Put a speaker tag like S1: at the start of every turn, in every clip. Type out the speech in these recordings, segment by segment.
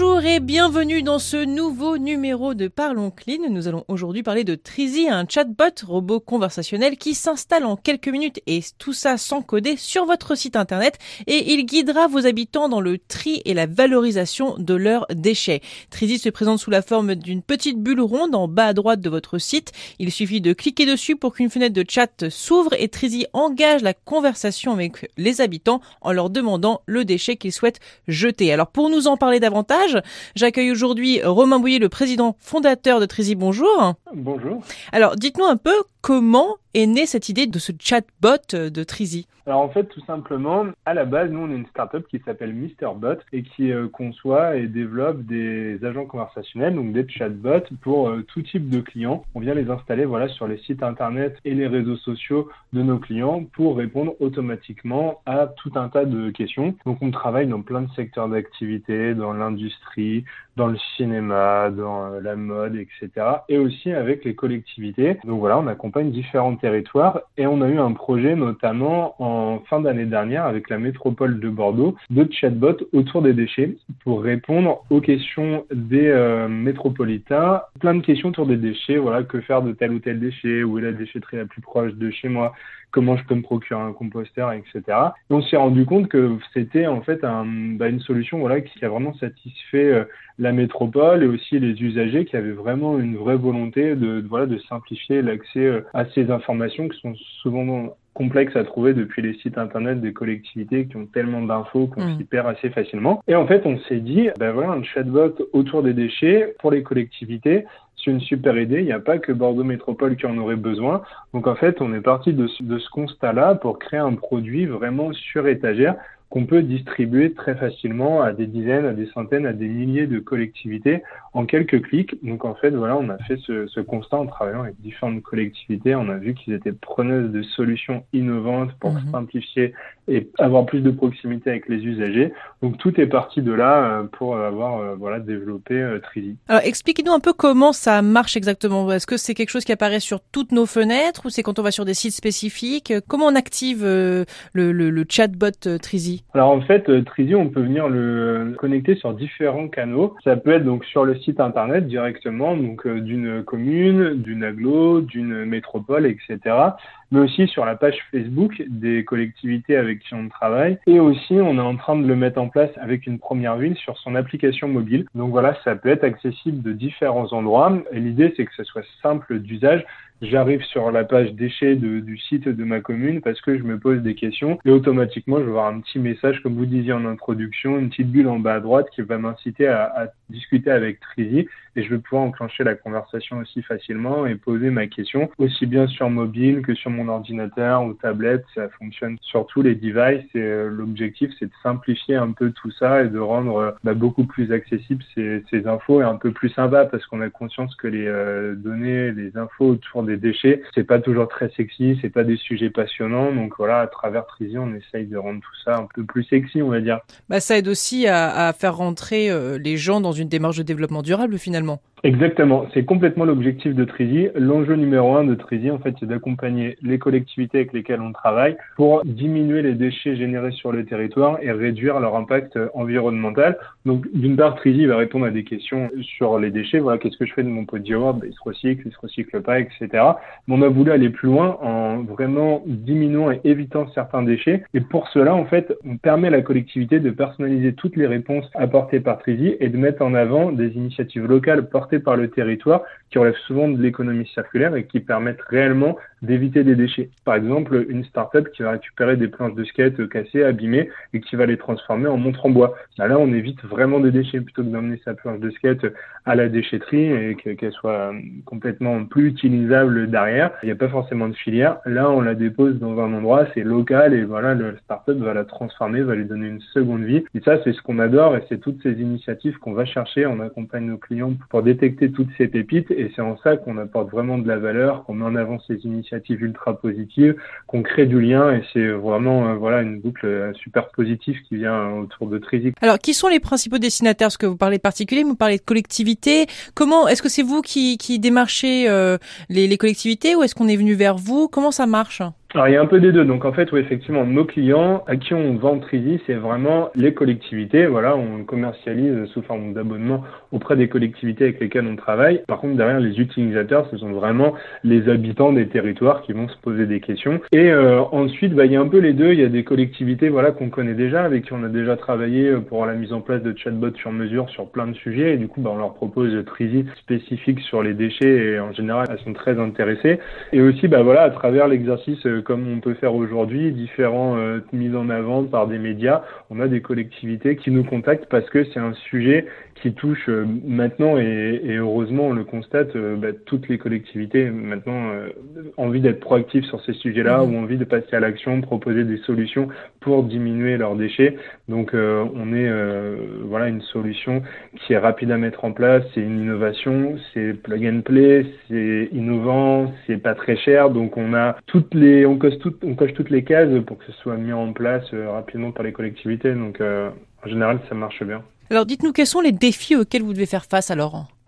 S1: Bonjour et bienvenue dans ce nouveau numéro de Parlons Clean. Nous allons aujourd'hui parler de Trizy, un chatbot robot conversationnel qui s'installe en quelques minutes et tout ça sans coder sur votre site internet et il guidera vos habitants dans le tri et la valorisation de leurs déchets. Trizy se présente sous la forme d'une petite bulle ronde en bas à droite de votre site. Il suffit de cliquer dessus pour qu'une fenêtre de chat s'ouvre et Trizy engage la conversation avec les habitants en leur demandant le déchet qu'ils souhaitent jeter. Alors pour nous en parler davantage, J'accueille aujourd'hui Romain Bouillet, le président fondateur de Trizy. Bonjour.
S2: Bonjour.
S1: Alors, dites-nous un peu comment est née cette idée de ce chatbot de Trizy
S2: Alors en fait, tout simplement, à la base, nous, on est une startup qui s'appelle MrBot et qui euh, conçoit et développe des agents conversationnels, donc des chatbots pour euh, tout type de clients. On vient les installer voilà, sur les sites internet et les réseaux sociaux de nos clients pour répondre automatiquement à tout un tas de questions. Donc on travaille dans plein de secteurs d'activité, dans l'industrie, dans le cinéma, dans euh, la mode, etc. Et aussi avec les collectivités. Donc voilà, on accompagne différents territoires et on a eu un projet notamment en fin d'année dernière avec la métropole de Bordeaux de chatbot autour des déchets pour répondre aux questions des euh, métropolitains. Plein de questions autour des déchets, voilà, que faire de tel ou tel déchet, où est la déchetterie la plus proche de chez moi, comment je peux me procurer un composteur, etc. Et on s'est rendu compte que c'était en fait un, bah, une solution voilà, qui a vraiment satisfait euh, la métropole et aussi les usagers qui avaient vraiment une vraie volonté de, voilà, de simplifier l'accès euh, à ces informations qui sont souvent complexes à trouver depuis les sites internet des collectivités qui ont tellement d'infos qu'on mmh. s'y perd assez facilement. Et en fait, on s'est dit, ben voilà, un chatbot autour des déchets pour les collectivités, une super idée. Il n'y a pas que Bordeaux Métropole qui en aurait besoin. Donc en fait, on est parti de, de ce constat-là pour créer un produit vraiment sur étagère qu'on peut distribuer très facilement à des dizaines, à des centaines, à des milliers de collectivités en quelques clics. Donc en fait, voilà, on a fait ce, ce constat en travaillant avec différentes collectivités. On a vu qu'ils étaient preneuses de solutions innovantes pour mhm. simplifier et avoir plus de proximité avec les usagers. Donc tout est parti de là euh, pour avoir euh, voilà développé euh, Trizy.
S1: Alors expliquez-nous un peu comment ça marche exactement. Est-ce que c'est quelque chose qui apparaît sur toutes nos fenêtres ou c'est quand on va sur des sites spécifiques? Comment on active le, le, le chatbot Trizy?
S2: Alors en fait, euh, Trizy, on peut venir le connecter sur différents canaux. Ça peut être donc sur le site internet directement, donc euh, d'une commune, d'une aglo, d'une métropole, etc. Mais aussi sur la page Facebook des collectivités avec qui on travaille. Et aussi, on est en train de le mettre en place avec une première ville sur son application mobile. Donc voilà, ça peut être accessible de différents endroits. Et l'idée, c'est que ce soit simple d'usage j'arrive sur la page déchets du site de ma commune parce que je me pose des questions et automatiquement je vais avoir un petit message comme vous disiez en introduction, une petite bulle en bas à droite qui va m'inciter à, à, discuter avec Trizy et je vais pouvoir enclencher la conversation aussi facilement et poser ma question aussi bien sur mobile que sur mon ordinateur ou tablette, ça fonctionne sur tous les devices et euh, l'objectif c'est de simplifier un peu tout ça et de rendre euh, bah, beaucoup plus accessible ces, infos et un peu plus sympa parce qu'on a conscience que les euh, données, les infos autour des déchets, c'est pas toujours très sexy, c'est pas des sujets passionnants. Donc voilà, à travers Trizy, on essaye de rendre tout ça un peu plus sexy, on va dire.
S1: Bah, ça aide aussi à, faire rentrer les gens dans une démarche de développement durable finalement.
S2: Exactement, c'est complètement l'objectif de Trizy. L'enjeu numéro un de Trizy, en fait, c'est d'accompagner les collectivités avec lesquelles on travaille pour diminuer les déchets générés sur le territoire et réduire leur impact environnemental. Donc, d'une part, Trizy va répondre à des questions sur les déchets. Voilà, qu'est-ce que je fais de mon pot de yaourt? Il se recycle, il se recycle pas, etc. Mais on a voulu aller plus loin en vraiment diminuant et évitant certains déchets. Et pour cela, en fait, on permet à la collectivité de personnaliser toutes les réponses apportées par Trizy et de mettre en avant des initiatives locales portées par le territoire qui relèvent souvent de l'économie circulaire et qui permettent réellement d'éviter des déchets. Par exemple, une start-up qui va récupérer des planches de skate cassées, abîmées et qui va les transformer en montre en bois. Bah là, on évite vraiment des déchets plutôt que d'emmener sa planche de skate à la déchetterie et qu'elle soit complètement plus utilisable derrière. Il n'y a pas forcément de filière. Là, on la dépose dans un endroit, c'est local et voilà, le start-up va la transformer, va lui donner une seconde vie. Et ça, c'est ce qu'on adore et c'est toutes ces initiatives qu'on va chercher. On accompagne nos clients pour détecter toutes ces pépites et c'est en ça qu'on apporte vraiment de la valeur, qu'on met en avant ces initiatives ultra positives, qu'on crée du lien et c'est vraiment euh, voilà une boucle euh, super positive qui vient autour de Trizy.
S1: Alors qui sont les principaux destinataires? Parce que vous parlez de particuliers, vous parlez de collectivités. Comment est-ce que c'est vous qui, qui démarchez euh, les, les collectivités ou est-ce qu'on est venu vers vous? Comment ça marche?
S2: Alors il y a un peu des deux. Donc en fait, oui, effectivement, nos clients à qui on vend Trizy, c'est vraiment les collectivités. Voilà, on commercialise sous forme d'abonnement auprès des collectivités avec lesquelles on travaille. Par contre, derrière les utilisateurs, ce sont vraiment les habitants des territoires qui vont se poser des questions. Et euh, ensuite, bah, il y a un peu les deux. Il y a des collectivités, voilà, qu'on connaît déjà, avec qui on a déjà travaillé pour la mise en place de chatbots sur mesure sur plein de sujets. Et du coup, bah, on leur propose Trizy spécifique sur les déchets et en général, elles sont très intéressées. Et aussi, bah voilà, à travers l'exercice euh, comme on peut faire aujourd'hui, différents euh, mises en avant par des médias, on a des collectivités qui nous contactent parce que c'est un sujet qui touche euh, maintenant et, et, heureusement on le constate euh, bah, toutes les collectivités maintenant envie d'être proactives sur ces sujets-là mmh. ou envie de passer à l'action, proposer des solutions pour diminuer leurs déchets. Donc on est voilà une solution qui est rapide à mettre en place, c'est une innovation, c'est plug and play, c'est innovant, c'est pas très cher, donc on a toutes les on coche toutes les cases pour que ce soit mis en place rapidement par les collectivités. Donc en général ça marche bien.
S1: Alors dites-nous quels sont les défis auxquels vous devez faire face à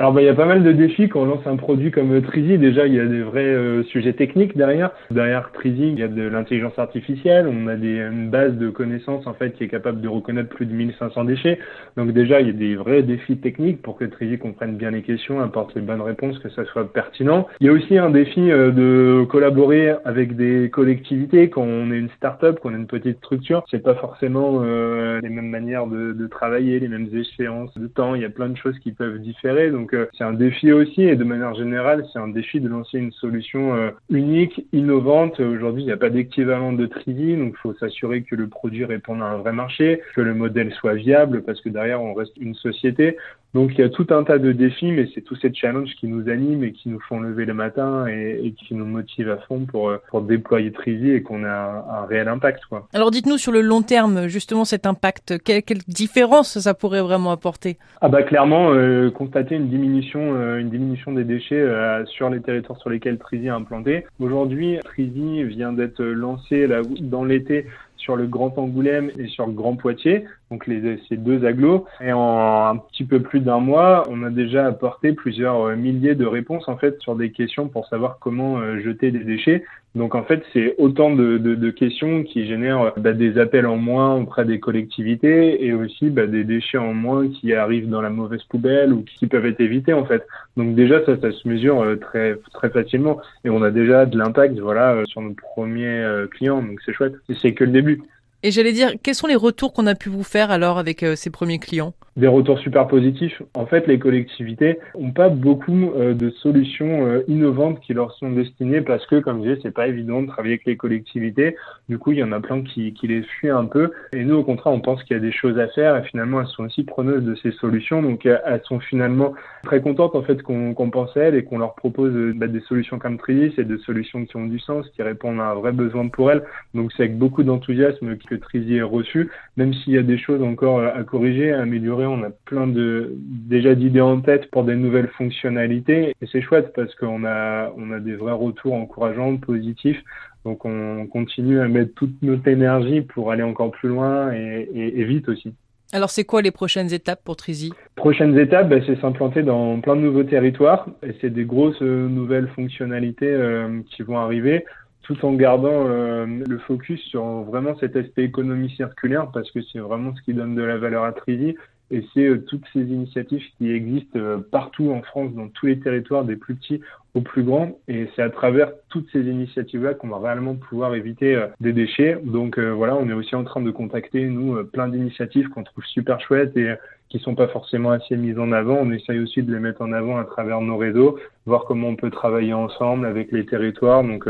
S2: Alors, bah, il y a pas mal de défis quand on lance un produit comme euh, Trizy. Déjà, il y a des vrais euh, sujets techniques derrière. Derrière Trizy, il y a de l'intelligence artificielle. On a des, une base de connaissances, en fait, qui est capable de reconnaître plus de 1500 déchets. Donc, déjà, il y a des vrais défis techniques pour que Trizy comprenne bien les questions, apporte les bonnes réponses, que ça soit pertinent. Il y a aussi un défi euh, de collaborer avec des collectivités quand on est une start-up, qu'on a une petite structure. C'est pas forcément les mêmes manières de, de travailler, les mêmes échéances de temps. Il y a plein de choses qui peuvent différer. Donc, c'est un défi aussi et de manière générale, c'est un défi de lancer une solution euh, unique, innovante. Aujourd'hui, il n'y a pas d'équivalent de Trivi, donc il faut s'assurer que le produit réponde à un vrai marché, que le modèle soit viable parce que derrière, on reste une société. Donc il y a tout un tas de défis, mais c'est tous ces challenges qui nous animent et qui nous font lever le matin et, qui nous motivent à fond pour, euh, pour déployer Trizy et qu'on a un, réel impact. Quoi.
S1: Alors dites-nous sur le long terme, justement cet impact, quelle, quelle différence ça pourrait vraiment apporter?
S2: Ah bah clairement, euh, constater une diminution, euh, une diminution des déchets sur les territoires sur lesquels Trizy est implanté. Aujourd'hui, Trizy vient d'être lancé là, dans l'été sur le Grand Angoulême et sur le Grand Poitiers, donc ces deux agglos. Et en un petit peu plus d'un mois, on a déjà apporté plusieurs euh, milliers de réponses en fait sur des questions pour savoir comment euh, jeter des déchets. Donc en fait, c'est autant de, de, de, questions qui génèrent bah, des appels en moins auprès des collectivités et aussi bah, des déchets en moins qui arrivent dans la mauvaise poubelle ou qui peuvent être évités en fait. Donc déjà ça, ça se mesure euh, très très facilement et on a déjà de l'impact voilà euh, sur nos premiers euh, clients. Donc c'est chouette. Et c'est que le début.
S1: Et j'allais dire, quels sont les retours qu'on a pu vous faire alors avec ces premiers clients?
S2: Des retours super positifs. En fait, les collectivités n'ont pas beaucoup euh, de solutions euh, innovantes qui leur sont destinées parce que, comme je disais, c'est pas évident de travailler avec les collectivités. Du coup, il y en a plein qui, les fuient un peu. Et nous, au contraire, on pense qu'il y a des choses à faire et finalement, elles sont aussi preneuses de ces solutions. Donc, elles sont finalement très contentes en fait qu'on pense à elles et qu'on leur propose euh, bah, des solutions comme Tridis et des solutions qui ont du sens, qui répondent à un vrai besoin pour elles. Donc, c'est avec beaucoup d'enthousiasme que Trizy est reçu, même s'il y a des choses encore à corriger, à améliorer on a plein de déjà d'idées en tête pour des nouvelles fonctionnalités et c'est chouette parce qu'on a on a des vrais retours encourageants, positifs. Donc on continue à mettre toute notre énergie pour aller encore plus loin et, et, vite aussi.
S1: Alors c'est quoi les prochaines étapes pour Trizy
S2: Prochaines étapes, ben, c'est s'implanter dans plein de nouveaux territoires et c'est des grosses euh, nouvelles fonctionnalités euh, qui vont arriver tout en gardant euh, le focus sur vraiment cet aspect économie circulaire parce que c'est vraiment ce qui donne de la valeur à Trizy et c'est euh, toutes ces initiatives qui existent euh, partout en France, dans tous les territoires, des plus petits aux plus grands. Et c'est à travers toutes ces initiatives-là qu'on va réellement pouvoir éviter euh, des déchets. Donc voilà, on est aussi en train de contacter, nous, plein d'initiatives qu'on trouve super chouettes et qui sont pas forcément assez mises en avant. On essaye aussi de les mettre en avant à travers nos réseaux, voir comment on peut travailler ensemble avec les territoires. Donc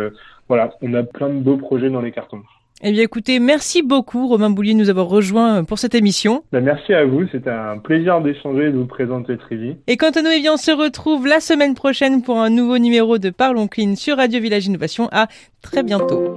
S2: voilà, on a plein de beaux projets dans les cartons.
S1: Eh bien écoutez, merci beaucoup Romain Boulier de nous avoir rejoint pour cette émission.
S2: Ben, merci à vous, c'était un plaisir d'échanger et de vous présenter Trivi.
S1: Et quant à nous, eh bien, on se retrouve la semaine prochaine pour un nouveau numéro de Parlons Clean sur Radio Village Innovation. À très bientôt.